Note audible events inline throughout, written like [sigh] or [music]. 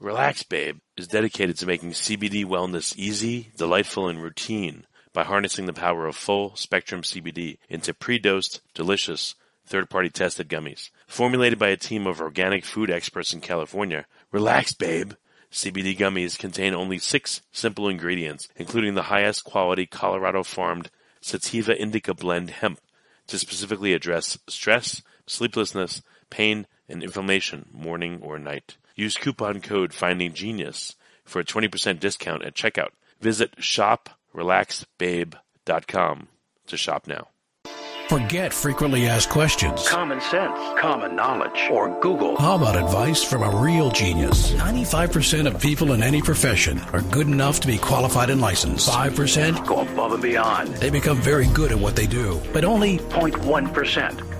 Relax Babe is dedicated to making CBD wellness easy, delightful, and routine by harnessing the power of full spectrum CBD into pre-dosed, delicious, third-party tested gummies. Formulated by a team of organic food experts in California, Relax Babe CBD gummies contain only six simple ingredients, including the highest quality Colorado farmed Sativa indica blend hemp to specifically address stress, sleeplessness, pain, and inflammation morning or night. Use coupon code FINDINGGENIUS for a 20% discount at checkout. Visit shoprelaxbabe.com to shop now. Forget frequently asked questions. Common sense, common knowledge, or Google. How about advice from a real genius? 95% of people in any profession are good enough to be qualified and licensed. 5% Go above and beyond. they become very good at what they do, but only 0.1%.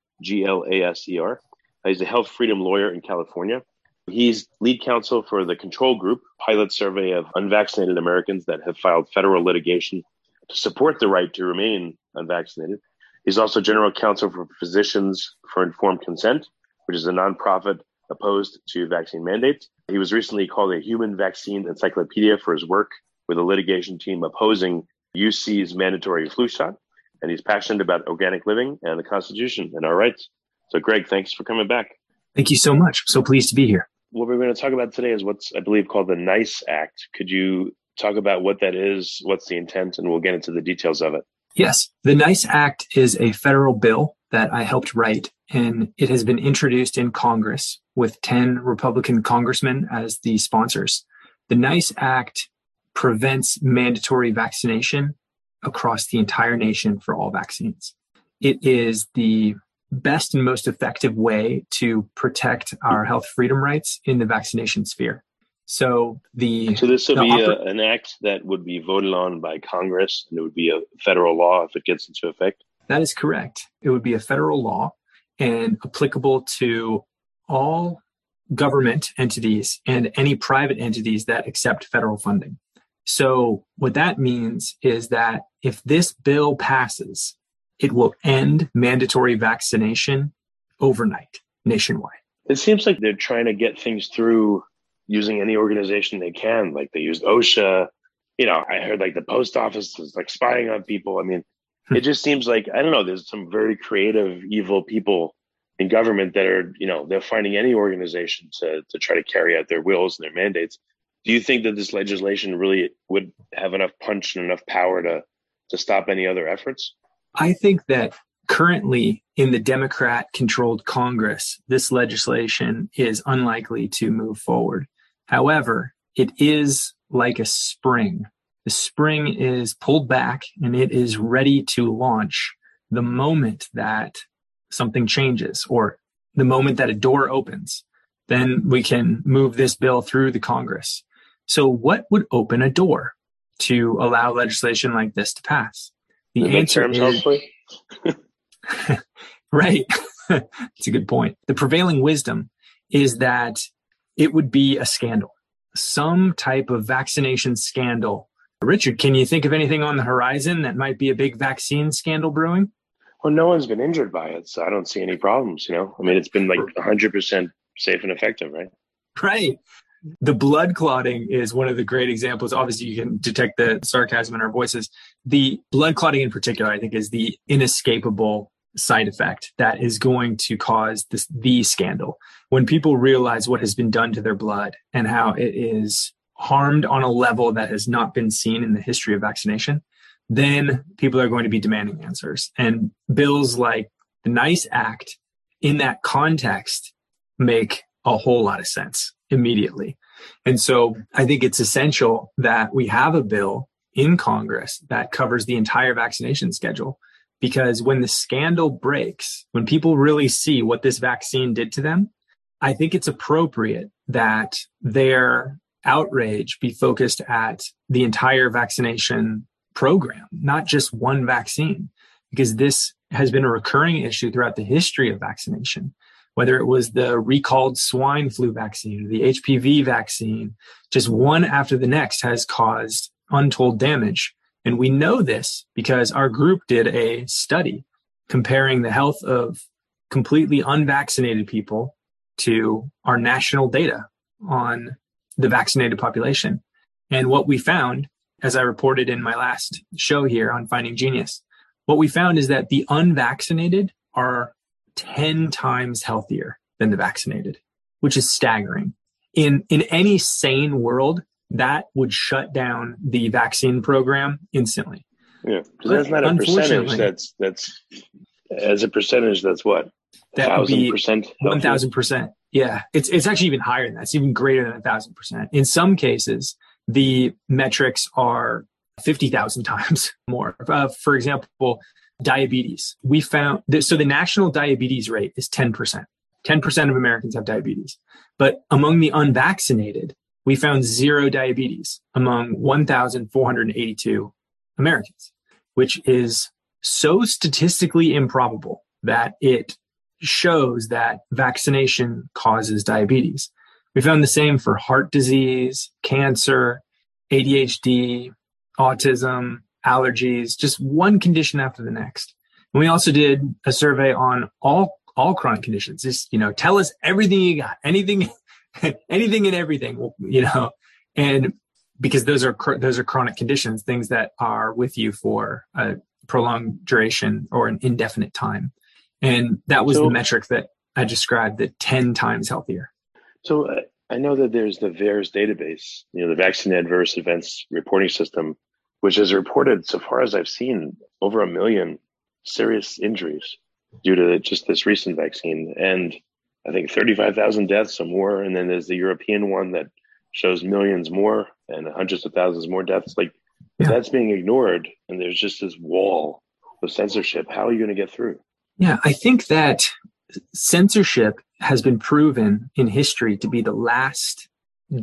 G L A S E R. He's a health freedom lawyer in California. He's lead counsel for the Control Group pilot survey of unvaccinated Americans that have filed federal litigation to support the right to remain unvaccinated. He's also general counsel for Physicians for Informed Consent, which is a nonprofit opposed to vaccine mandates. He was recently called a human vaccine encyclopedia for his work with a litigation team opposing UC's mandatory flu shot. And he's passionate about organic living and the Constitution and our rights. So, Greg, thanks for coming back. Thank you so much. So pleased to be here. What we're going to talk about today is what's, I believe, called the NICE Act. Could you talk about what that is, what's the intent, and we'll get into the details of it? Yes, the NICE Act is a federal bill that I helped write, and it has been introduced in Congress with 10 Republican congressmen as the sponsors. The NICE Act prevents mandatory vaccination across the entire nation for all vaccines. It is the best and most effective way to protect our health freedom rights in the vaccination sphere. So the So this will be uh, a, an act that would be voted on by Congress, and it would be a federal law if it gets into effect. That is correct. It would be a federal law and applicable to all government entities and any private entities that accept federal funding. So, what that means is that if this bill passes, it will end mandatory vaccination overnight nationwide. It seems like they're trying to get things through using any organization they can. Like they used OSHA. You know, I heard like the post office is like spying on people. I mean, hmm. it just seems like I don't know. There's some very creative, evil people in government that are, you know, they're finding any organization to to try to carry out their wills and their mandates. Do you think that this legislation really would have enough punch and enough power to to stop any other efforts? I think that currently in the Democrat controlled Congress, this legislation is unlikely to move forward. However, it is like a spring. The spring is pulled back and it is ready to launch the moment that something changes or the moment that a door opens. Then we can move this bill through the Congress. So, what would open a door to allow legislation like this to pass? The The answer is hopefully. [laughs] Right. [laughs] It's a good point. The prevailing wisdom is that it would be a scandal, some type of vaccination scandal. Richard, can you think of anything on the horizon that might be a big vaccine scandal brewing? Well, no one's been injured by it, so I don't see any problems. You know, I mean, it's been like 100% safe and effective, right? Right. The blood clotting is one of the great examples. Obviously, you can detect the sarcasm in our voices. The blood clotting, in particular, I think, is the inescapable side effect that is going to cause this the scandal when people realize what has been done to their blood and how it is harmed on a level that has not been seen in the history of vaccination then people are going to be demanding answers and bills like the nice act in that context make a whole lot of sense immediately and so i think it's essential that we have a bill in congress that covers the entire vaccination schedule because when the scandal breaks, when people really see what this vaccine did to them, I think it's appropriate that their outrage be focused at the entire vaccination program, not just one vaccine, because this has been a recurring issue throughout the history of vaccination. Whether it was the recalled swine flu vaccine the HPV vaccine, just one after the next has caused untold damage. And we know this because our group did a study comparing the health of completely unvaccinated people to our national data on the vaccinated population. And what we found, as I reported in my last show here on Finding Genius, what we found is that the unvaccinated are 10 times healthier than the vaccinated, which is staggering. In, in any sane world, that would shut down the vaccine program instantly. Yeah, that's not a percentage. That's that's as a percentage. That's what that would be percent. One thousand percent. Yeah, it's it's actually even higher than that. It's even greater than a thousand percent. In some cases, the metrics are fifty thousand [laughs] times more. Uh, for example, diabetes. We found that, so the national diabetes rate is ten percent. Ten percent of Americans have diabetes, but among the unvaccinated, we found zero diabetes among one thousand four hundred eighty-two Americans, which is so statistically improbable that it shows that vaccination causes diabetes. We found the same for heart disease, cancer, ADHD, autism, allergies, just one condition after the next. And we also did a survey on all all chronic conditions. Just, you know, tell us everything you got, anything [laughs] anything and everything, you know. And because those are those are chronic conditions, things that are with you for a prolonged duration or an indefinite time. And that was so, the metric that I described that 10 times healthier. So uh, I know that there's the VAERS database, you know, the Vaccine Adverse Events Reporting System, which has reported, so far as I've seen, over a million serious injuries due to just this recent vaccine. And I think 35,000 deaths or more. And then there's the European one that shows millions more and hundreds of thousands more deaths. Like yeah. that's being ignored. And there's just this wall of censorship. How are you going to get through? Yeah, I think that censorship has been proven in history to be the last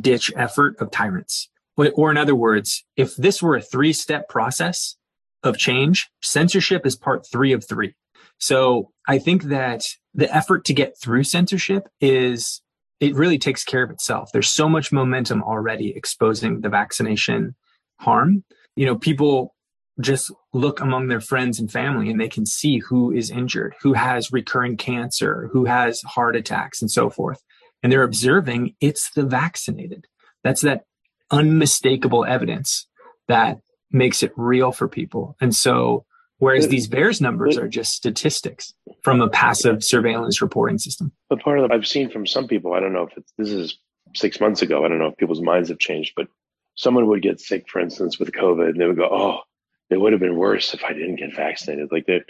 ditch effort of tyrants. Or, in other words, if this were a three step process of change, censorship is part three of three. So I think that the effort to get through censorship is, it really takes care of itself. There's so much momentum already exposing the vaccination harm. You know, people just look among their friends and family and they can see who is injured, who has recurring cancer, who has heart attacks and so forth. And they're observing it's the vaccinated. That's that unmistakable evidence that makes it real for people. And so, whereas these VAERS numbers are just statistics from a passive surveillance reporting system. But part of the, I've seen from some people, I don't know if it's, this is six months ago, I don't know if people's minds have changed, but someone would get sick, for instance, with COVID, and they would go, "Oh, it would have been worse if I didn't get vaccinated. Like that,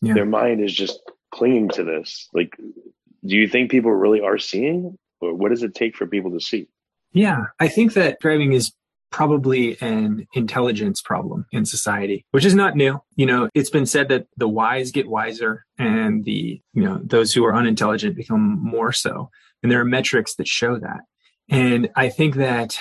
yeah. their mind is just clinging to this. Like, do you think people really are seeing, or what does it take for people to see? Yeah, I think that driving is probably an intelligence problem in society, which is not new. You know, it's been said that the wise get wiser and the, you know, those who are unintelligent become more so. And there are metrics that show that. And I think that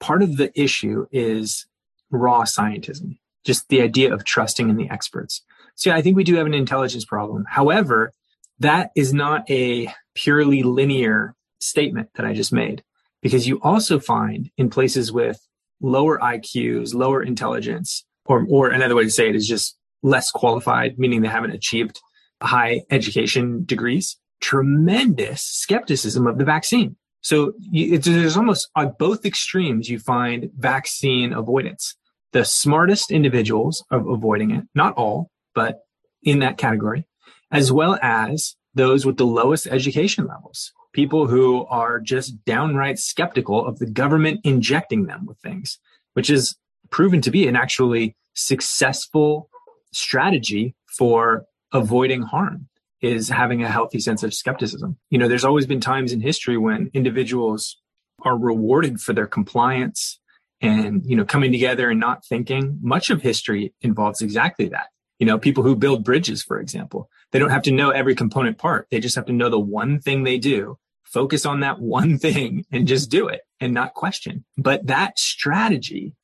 part of the issue is raw scientism just the idea of trusting in the experts. So yeah, I think we do have an intelligence problem. However, that is not a purely linear statement that I just made because you also find in places with lower IQs, lower intelligence, or, or another way to say it is just less qualified, meaning they haven't achieved high education degrees, tremendous skepticism of the vaccine. So there's almost on both extremes, you find vaccine avoidance the smartest individuals of avoiding it, not all, but in that category, as well as those with the lowest education levels, people who are just downright skeptical of the government injecting them with things, which is proven to be an actually successful strategy for avoiding harm is having a healthy sense of skepticism. You know, there's always been times in history when individuals are rewarded for their compliance and you know coming together and not thinking. Much of history involves exactly that. You know people who build bridges for example they don't have to know every component part. They just have to know the one thing they do focus on that one thing and just do it and not question. But that strategy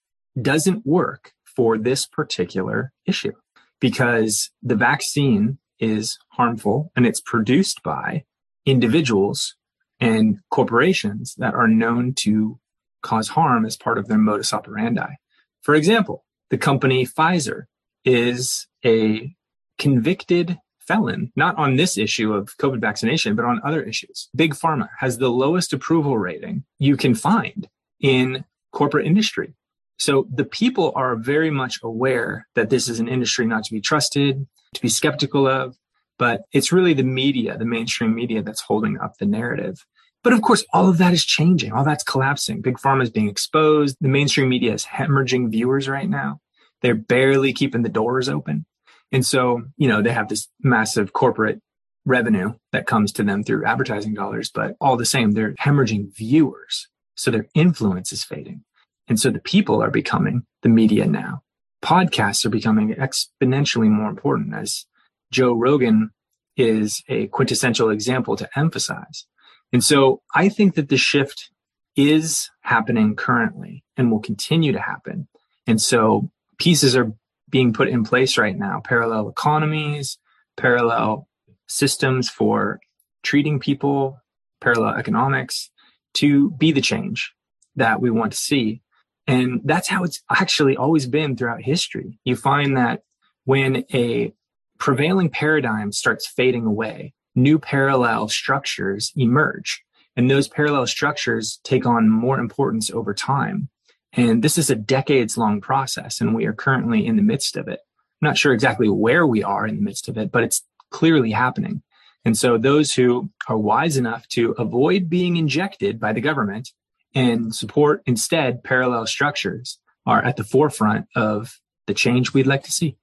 doesn't work for this particular issue because the vaccine is harmful and it's produced by individuals and corporations that are known to cause harm as part of their modus operandi. For example, the company Pfizer is a convicted felon, not on this issue of COVID vaccination, but on other issues. Big Pharma has the lowest approval rating you can find in corporate industry. So the people are very much aware that this is an industry not to be trusted, to be skeptical of, but it's really the media, the mainstream media that's holding up the narrative. But of course, all of that is changing. All that's collapsing. Big pharma is being exposed. The mainstream media is hemorrhaging viewers right now. They're barely keeping the doors open. And so, you know, they have this massive corporate revenue that comes to them through advertising dollars, but all the same, they're hemorrhaging viewers. So their influence is fading. And so the people are becoming the media now. Podcasts are becoming exponentially more important as Joe Rogan is a quintessential example to emphasize. And so I think that the shift is happening currently and will continue to happen. And so pieces are being put in place right now parallel economies, parallel systems for treating people, parallel economics to be the change that we want to see. And that's how it's actually always been throughout history. You find that when a prevailing paradigm starts fading away, new parallel structures emerge. And those parallel structures take on more importance over time. And this is a decades long process, and we are currently in the midst of it. I'm not sure exactly where we are in the midst of it, but it's clearly happening. And so those who are wise enough to avoid being injected by the government and support instead parallel structures are at the forefront of the change we'd like to see.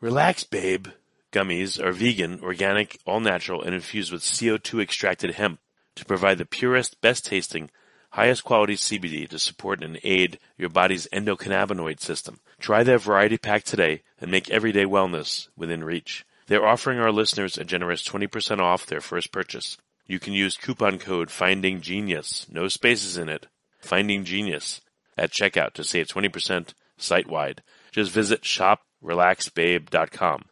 Relax, babe. Gummies are vegan, organic, all natural, and infused with CO2 extracted hemp to provide the purest, best tasting, highest quality CBD to support and aid your body's endocannabinoid system. Try their variety pack today and make everyday wellness within reach. They're offering our listeners a generous 20% off their first purchase. You can use coupon code Finding Genius, no spaces in it, Finding Genius, at checkout to save 20% site wide. Just visit shoprelaxbabe.com.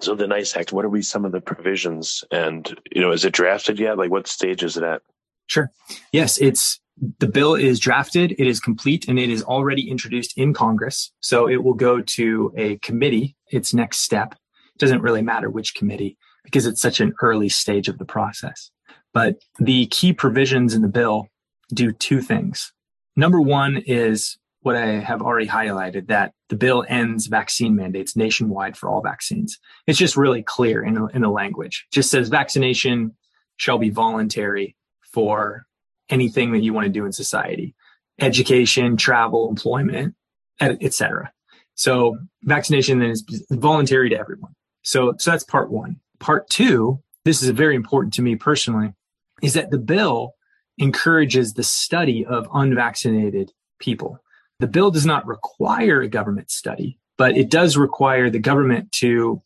So the NICE Act, what are we some of the provisions and you know, is it drafted yet? Like what stage is it at? Sure. Yes, it's the bill is drafted, it is complete, and it is already introduced in Congress. So it will go to a committee, its next step. It doesn't really matter which committee because it's such an early stage of the process. But the key provisions in the bill do two things. Number one is what I have already highlighted that the bill ends vaccine mandates nationwide for all vaccines. It's just really clear in the, in the language. It just says vaccination shall be voluntary for anything that you want to do in society, education, travel, employment, etc. So vaccination is voluntary to everyone. So, so that's part one. Part two, this is very important to me personally is that the bill encourages the study of unvaccinated people. The bill does not require a government study, but it does require the government to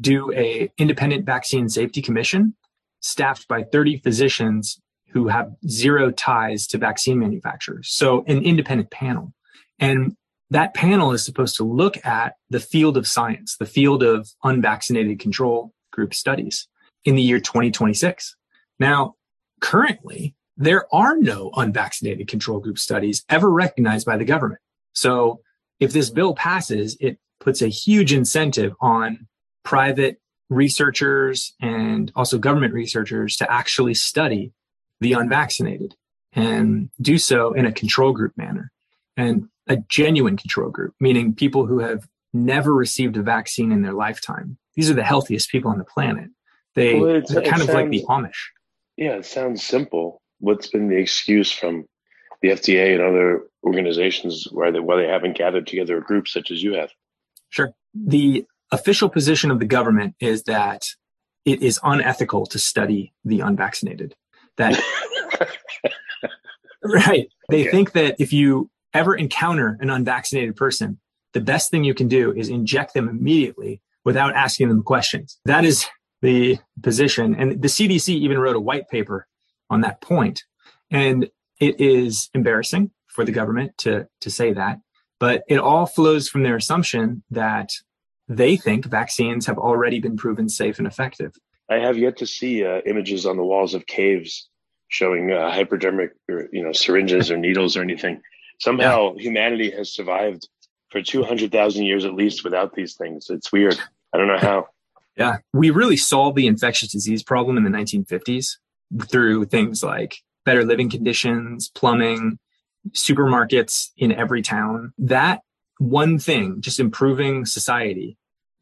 do a independent vaccine safety commission staffed by 30 physicians who have zero ties to vaccine manufacturers. So an independent panel. And that panel is supposed to look at the field of science, the field of unvaccinated control group studies in the year 2026. Now, currently, there are no unvaccinated control group studies ever recognized by the government. So if this bill passes, it puts a huge incentive on private researchers and also government researchers to actually study the unvaccinated and do so in a control group manner and a genuine control group, meaning people who have never received a vaccine in their lifetime. These are the healthiest people on the planet. They, well, are kind of sounds, like the Amish. Yeah, it sounds simple. What's been the excuse from the FDA and other organizations why they, why they haven't gathered together a group such as you have? Sure. The official position of the government is that it is unethical to study the unvaccinated. That [laughs] right. They okay. think that if you ever encounter an unvaccinated person, the best thing you can do is inject them immediately without asking them questions. That is the position. And the CDC even wrote a white paper on that point. And it is embarrassing for the government to, to say that, but it all flows from their assumption that they think vaccines have already been proven safe and effective. I have yet to see uh, images on the walls of caves showing uh, hypodermic, or, you know, syringes or needles or anything. Somehow, yeah. humanity has survived for two hundred thousand years at least without these things. It's weird. I don't know how. Yeah, we really solved the infectious disease problem in the 1950s through things like better living conditions, plumbing, supermarkets in every town. That one thing, just improving society,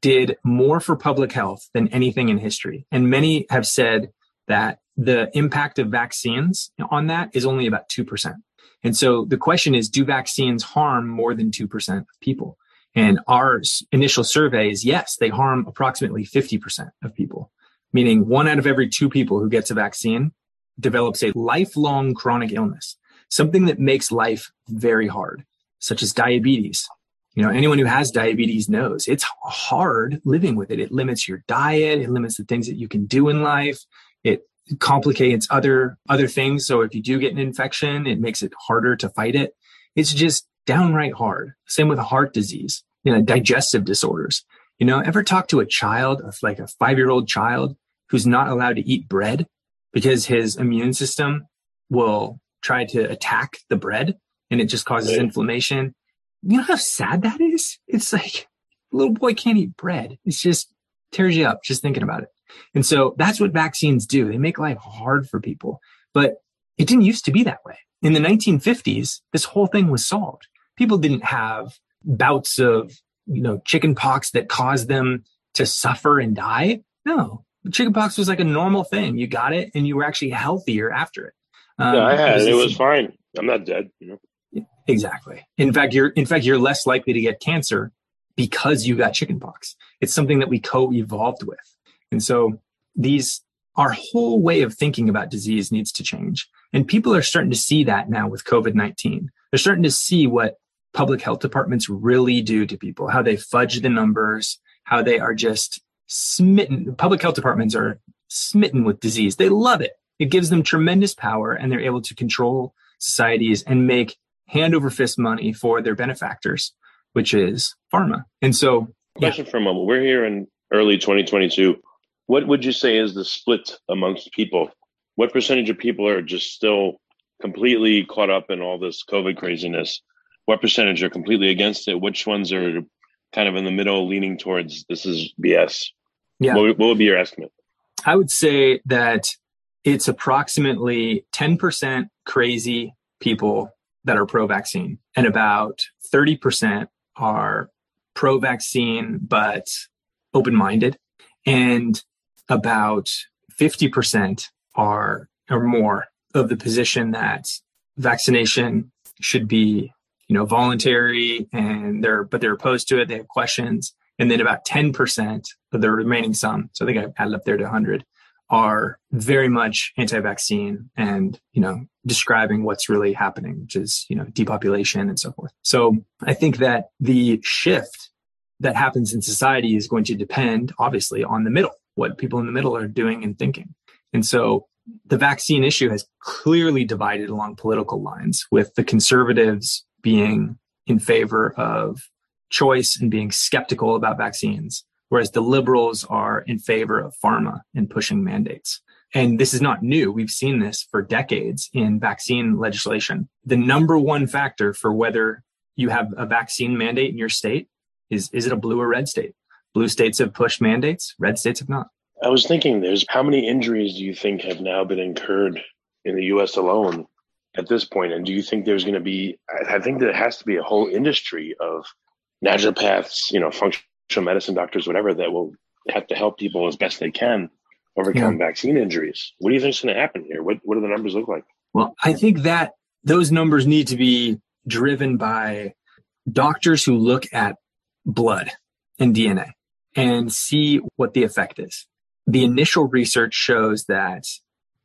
did more for public health than anything in history. And many have said that the impact of vaccines on that is only about 2%. And so the question is, do vaccines harm more than 2% of people? And our initial survey is yes, they harm approximately 50% of people, meaning one out of every two people who gets a vaccine develops a lifelong chronic illness, something that makes life very hard, such as diabetes. You know, anyone who has diabetes knows it's hard living with it. It limits your diet. It limits the things that you can do in life. It complicates other, other things. So if you do get an infection, it makes it harder to fight it. It's just downright hard. Same with heart disease, you know, digestive disorders. You know, ever talk to a child, like a five year old child who's not allowed to eat bread because his immune system will try to attack the bread and it just causes inflammation. You know how sad that is? It's like a little boy can't eat bread. It's just tears you up just thinking about it. And so that's what vaccines do. They make life hard for people, but it didn't used to be that way. In the 1950s, this whole thing was solved. People didn't have bouts of, you know, chicken pox that caused them to suffer and die. No, chickenpox was like a normal thing. You got it and you were actually healthier after it. Um, yeah, I had it. It was fine. I'm not dead, you know. Exactly. In fact, you're in fact you're less likely to get cancer because you got chickenpox. It's something that we co-evolved with. And so these our whole way of thinking about disease needs to change. And people are starting to see that now with COVID-19. They're starting to see what public health departments really do to people, how they fudge the numbers, how they are just smitten. Public health departments are smitten with disease. They love it. It gives them tremendous power and they're able to control societies and make hand over fist money for their benefactors, which is pharma. And so, question yeah. for a moment. We're here in early 2022. What would you say is the split amongst people? What percentage of people are just still completely caught up in all this COVID craziness? What percentage are completely against it? Which ones are kind of in the middle, leaning towards this is BS. Yeah. What, what would be your estimate? I would say that it's approximately 10% crazy people that are pro vaccine, and about 30% are pro vaccine but open minded, and about 50% are or more of the position that vaccination should be you know, voluntary and they're, but they're opposed to it. They have questions. And then about 10% of the remaining sum, so I think I added up there to 100, are very much anti-vaccine and, you know, describing what's really happening, which is, you know, depopulation and so forth. So I think that the shift that happens in society is going to depend, obviously, on the middle, what people in the middle are doing and thinking. And so the vaccine issue has clearly divided along political lines with the conservatives being in favor of choice and being skeptical about vaccines, whereas the liberals are in favor of pharma and pushing mandates. And this is not new. We've seen this for decades in vaccine legislation. The number one factor for whether you have a vaccine mandate in your state is is it a blue or red state? Blue states have pushed mandates, red states have not. I was thinking there's how many injuries do you think have now been incurred in the US alone at this point? And do you think there's going to be? I think there has to be a whole industry of naturopaths, you know, functional medicine doctors, whatever, that will have to help people as best they can overcome yeah. vaccine injuries. What do you think is going to happen here? What What do the numbers look like? Well, I think that those numbers need to be driven by doctors who look at blood and DNA and see what the effect is. The initial research shows that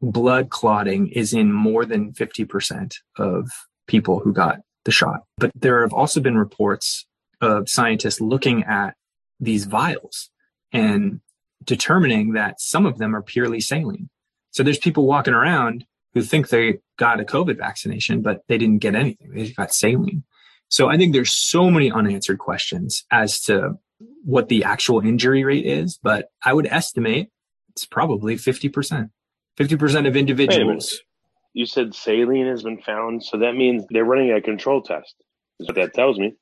blood clotting is in more than 50% of people who got the shot. But there have also been reports of scientists looking at these vials and determining that some of them are purely saline. So there's people walking around who think they got a COVID vaccination, but they didn't get anything. They got saline. So I think there's so many unanswered questions as to what the actual injury rate is, but I would estimate it's probably 50%. 50% of individuals. You said saline has been found, so that means they're running a control test. Is what that tells me.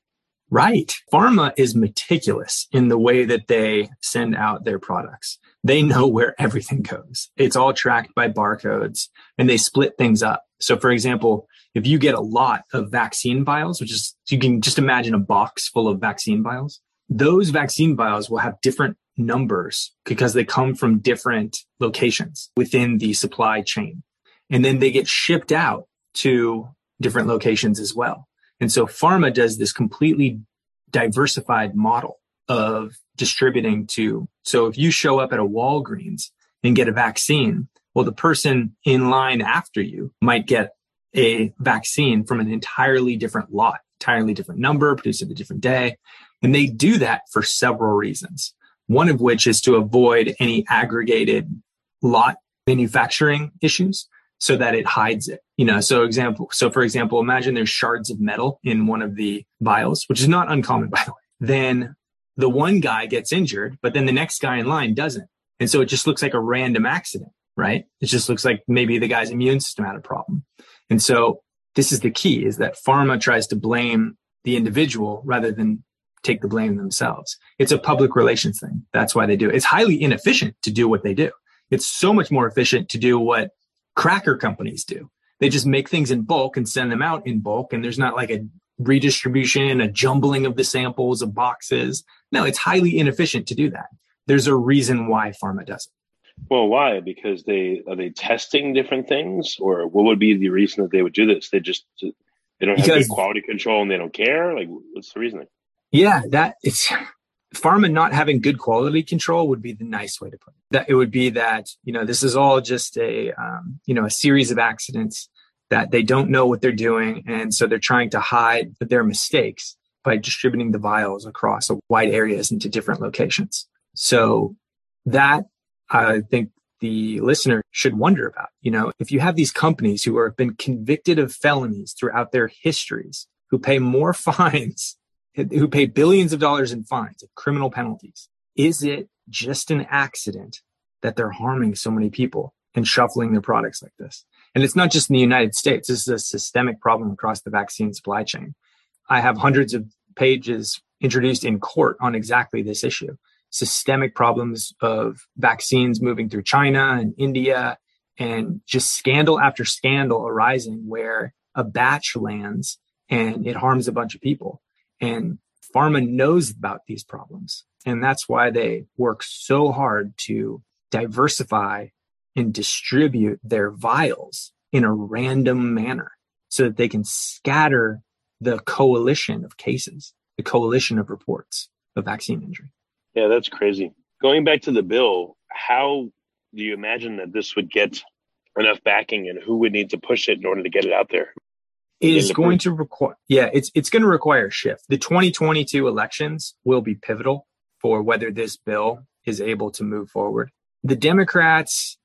Right. Pharma is meticulous in the way that they send out their products. They know [laughs] where everything goes. It's all tracked by barcodes and they split things up. So for example, if you get a lot of vaccine vials, which is, you can just imagine a box full of vaccine vials, those vaccine vials will have different numbers because they come from different locations within the supply chain. And then they get shipped out to different locations as well. And so pharma does this completely diversified model of distributing to. So if you show up at a Walgreens and get a vaccine, well, the person in line after you might get a vaccine from an entirely different lot, entirely different number, produced at a different day. And they do that for several reasons. One of which is to avoid any aggregated lot manufacturing issues so that it hides it. You know, so example, so for example, imagine there's shards of metal in one of the vials, which is not uncommon [laughs] by the way. Then the one guy gets injured, but then the next guy in line doesn't. And so it just looks like a random accident, right? It just looks like maybe the guy's immune system had a problem. And so this is the key is that pharma tries to blame the individual rather than take the blame themselves. It's a public relations thing. That's why they do it. It's highly inefficient to do what they do. It's so much more efficient to do what cracker companies do. They just make things in bulk and send them out in bulk. And there's not like a redistribution, a jumbling of the samples of boxes. No, it's highly inefficient to do that. There's a reason why pharma does it. Well, why? Because they are they testing different things, or what would be the reason that they would do this? They just they don't have because, good quality control and they don't care. Like, what's the reasoning? Yeah, that it's pharma not having good quality control would be the nice way to put it. That it would be that you know this is all just a um, you know a series of accidents that they don't know what they're doing, and so they're trying to hide their mistakes by distributing the vials across wide areas into different locations. So that I think the listener should wonder about. You know, if you have these companies who have been convicted of felonies throughout their histories, who pay more [laughs] fines, who pay billions of dollars in fines, criminal penalties, is it just an accident that they're harming so many people and shuffling their products like this? And it's not just in the United States. This is a systemic problem across the vaccine supply chain. I have hundreds of pages introduced in court on exactly this issue systemic problems of vaccines moving through China and India and just scandal after scandal arising where a batch lands and it harms a bunch of people. And pharma knows about these problems. And that's why they work so hard to diversify and distribute their vials in a random manner so that they can scatter the coalition of cases, the coalition of reports of vaccine injury. Yeah, that's crazy. Going back to the bill, how do you imagine that this would get enough backing and who would need to push it in order to get it out there? It is going to require, yeah, it's, it's going to require a shift. The 2022 elections will be pivotal for whether this bill is able to move forward. The Democrats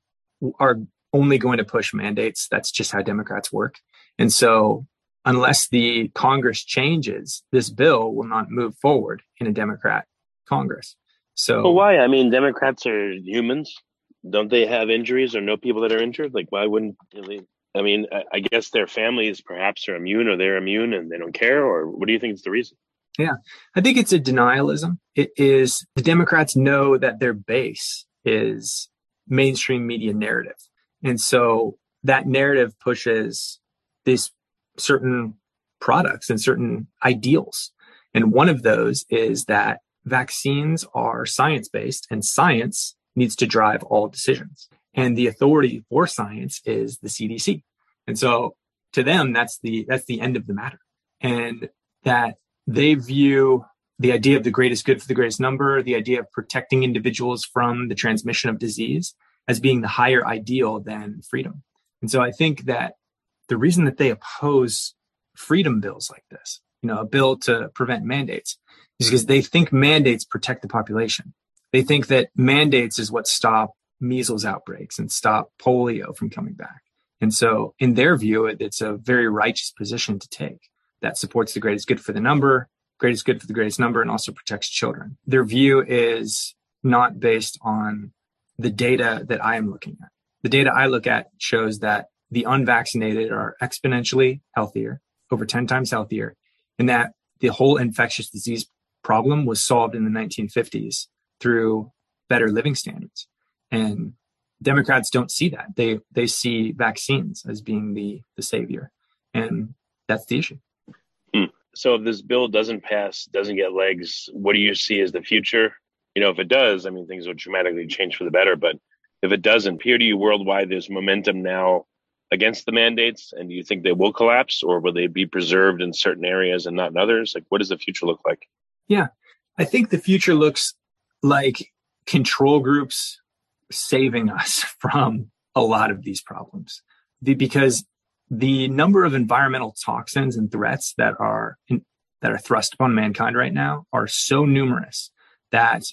are only going to push mandates. That's just how Democrats work. And so unless the Congress changes, this bill will not move forward in a Democrat Congress. So, well, why? I mean, Democrats are humans. Don't they have injuries or know people that are injured? Like, why wouldn't they? I mean, I guess their families perhaps are immune or they're immune and they don't care. Or what do you think is the reason? Yeah, I think it's a denialism. It is the Democrats know that their base is mainstream media narrative. And so that narrative pushes these certain products and certain ideals. And one of those is that vaccines are science based and science needs to drive all decisions. And the authority for science is the CDC. And so to them, that's the, that's the end of the matter. And that they view the idea of the greatest good for the greatest number, the idea of protecting individuals from the transmission of disease as being the higher ideal than freedom. And so I think that the reason that they oppose freedom bills like this, you know, a bill to prevent mandates is because they think mandates protect the population. They think that mandates is what stop measles outbreaks and stop polio from coming back. And so, in their view, it's a very righteous position to take that supports the greatest good for the number, greatest good for the greatest number, and also protects children. Their view is not based on the data that I am looking at. The data I look at shows that the unvaccinated are exponentially healthier, over 10 times healthier, and that the whole infectious disease problem was solved in the 1950s through better living standards. And Democrats don't see that. They they see vaccines as being the the savior. And that's the issue. Hmm. So if this bill doesn't pass, doesn't get legs, what do you see as the future? You know, if it does, I mean things will dramatically change for the better, but if it doesn't, peer to you worldwide, there's momentum now against the mandates, and do you think they will collapse, or will they be preserved in certain areas and not in others? Like, what does the future look like? Yeah, I think the future looks like control groups saving us [laughs] from a lot of these problems because the number of environmental toxins and threats that are in, that are thrust upon mankind right now are so numerous that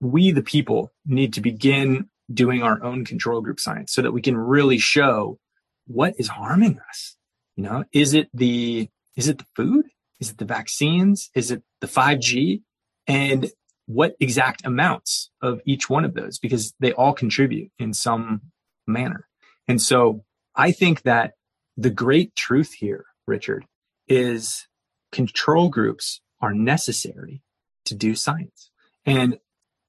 we the people need to begin doing our own control group science so that we can really show what is harming us. You know, is it the, is it the food? Is it the vaccines? Is it the 5G? And what exact amounts of each one of those? Because they all contribute in some manner. And so I think that the great truth here, Richard, is control groups are necessary to do science. And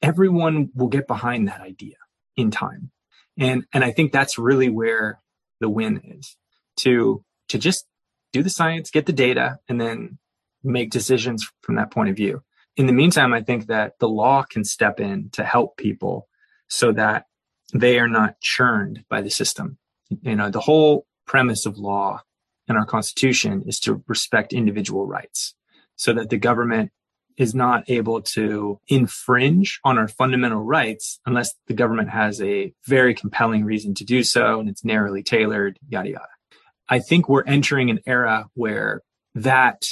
everyone will get behind that idea in time. And, and I think that's really where the win is to, to just do the science, get the data, and then make decisions from that point of view. In the meantime, I think that the law can step in to help people so that they are not churned by the system. You know, the whole premise of law in our constitution is to respect individual rights so that the government is not able to infringe on our fundamental rights unless the government has a very compelling reason to do so and it's narrowly tailored, yada, yada. I think we're entering an era where that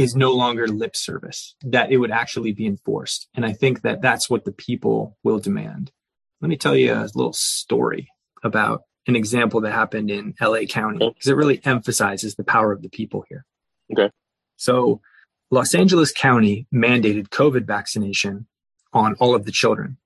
is no longer lip service, that it would actually be enforced. And I think that that's what the people will demand. Let me tell you a little story about an example that happened in LA County because it really emphasizes the power of the people here. Okay. So Los Angeles County mandated COVID vaccination on all of the children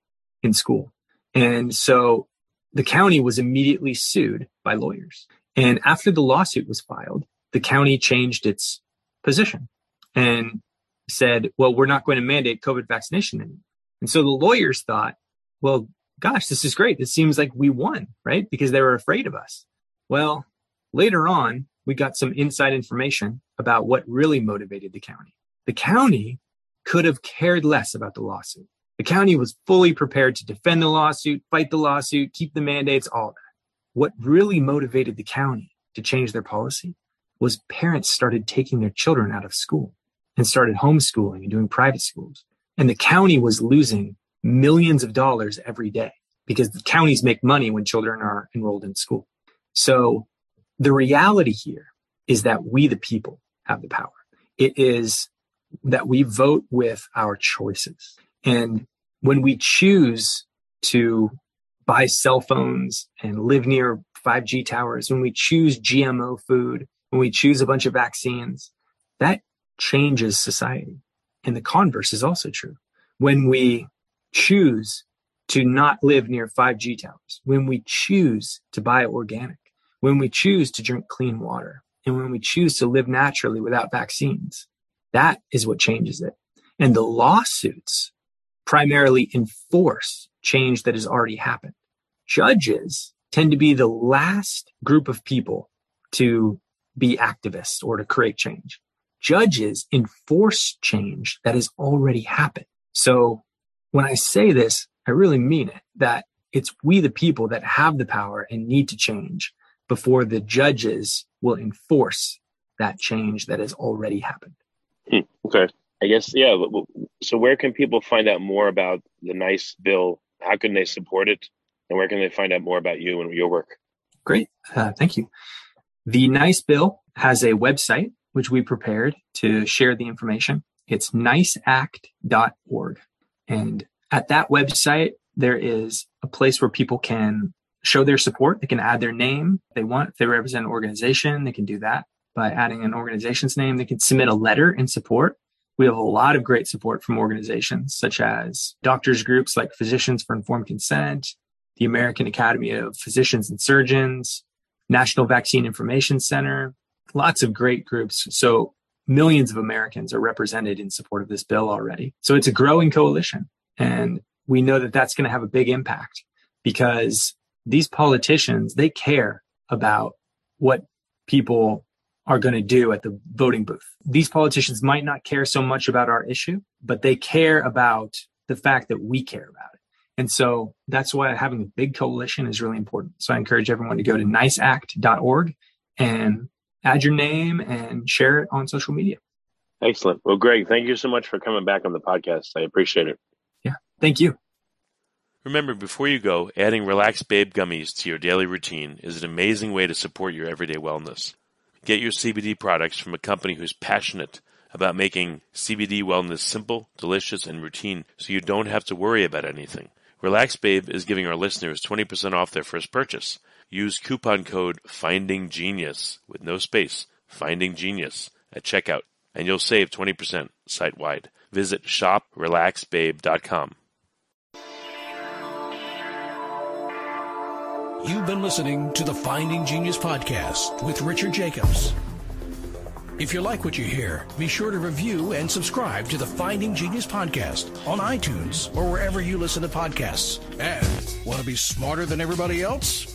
in school. And so the county was immediately sued by lawyers. And after the lawsuit was filed, the county changed its position and said, well, we're not going to mandate COVID vaccination anymore. And so the lawyers thought, well, gosh, this is great. It seems like we won, right? Because they were afraid of us. Well, later on, we got some inside information about what really motivated the county. The county could have cared less about the lawsuit. The county was fully prepared to defend the lawsuit, fight the lawsuit, keep the mandates, all that. What really motivated the county to change their policy was parents started taking their children out of school and started homeschooling and doing private schools. And the county was losing millions of dollars every day because the counties make money when children are enrolled in school. So the reality here is that we, the people, have the power. It is that we vote with our choices. And when we choose to buy cell phones and live near 5G towers, when we choose GMO food, when we choose a bunch of vaccines, that changes society. And the converse is also true. When we choose to not live near 5G towers, when we choose to buy organic, when we choose to drink clean water, and when we choose to live naturally without vaccines, that is what changes it. And the lawsuits primarily enforce change that has already happened. Judges tend to be the last group of people to be activists or to create change. Judges enforce change that has already happened. So when I say this, I really mean it that it's we, the people, that have the power and need to change before the judges will enforce that change that has already happened. Hmm, okay. I guess, yeah. So, where can people find out more about the NICE bill? How can they support it? And where can they find out more about you and your work? Great. Uh, thank you. The NICE bill has a website, which we prepared to share the information. It's niceact.org. And at that website, there is a place where people can show their support. They can add their name if they want. If they represent an organization, they can do that by adding an organization's name. They can submit a letter in support. We have a lot of great support from organizations such as doctors groups like Physicians for Informed Consent, the American Academy of Physicians and Surgeons, National Vaccine Information Center, lots of great groups. So millions of Americans are represented in support of this bill already. So it's a growing coalition. And we know that that's going to have a big impact because these politicians, they care about what people are going to do at the voting booth. These politicians might not care so much about our issue, but they care about the fact that we care about it. And so that's why having a big coalition is really important. So I encourage everyone to go to niceact.org and add your name and share it on social media. Excellent. Well, Greg, thank you so much for coming back on the podcast. I appreciate it. Yeah. Thank you. Remember, before you go, adding Relax Babe gummies to your daily routine is an amazing way to support your everyday wellness. Get your CBD products from a company who's passionate about making CBD wellness simple, delicious, and routine so you don't have to worry about anything. Relax Babe is giving our listeners 20% off their first purchase. Use coupon code FINDINGGENIUS with no space, Finding Genius at checkout, and you'll save 20% site wide. Visit shoprelaxbabe.com. You've been listening to the Finding Genius podcast with Richard Jacobs. If you like what you hear, be sure to review and subscribe to the Finding Genius podcast on iTunes or wherever you listen to podcasts. And want to be smarter than everybody else?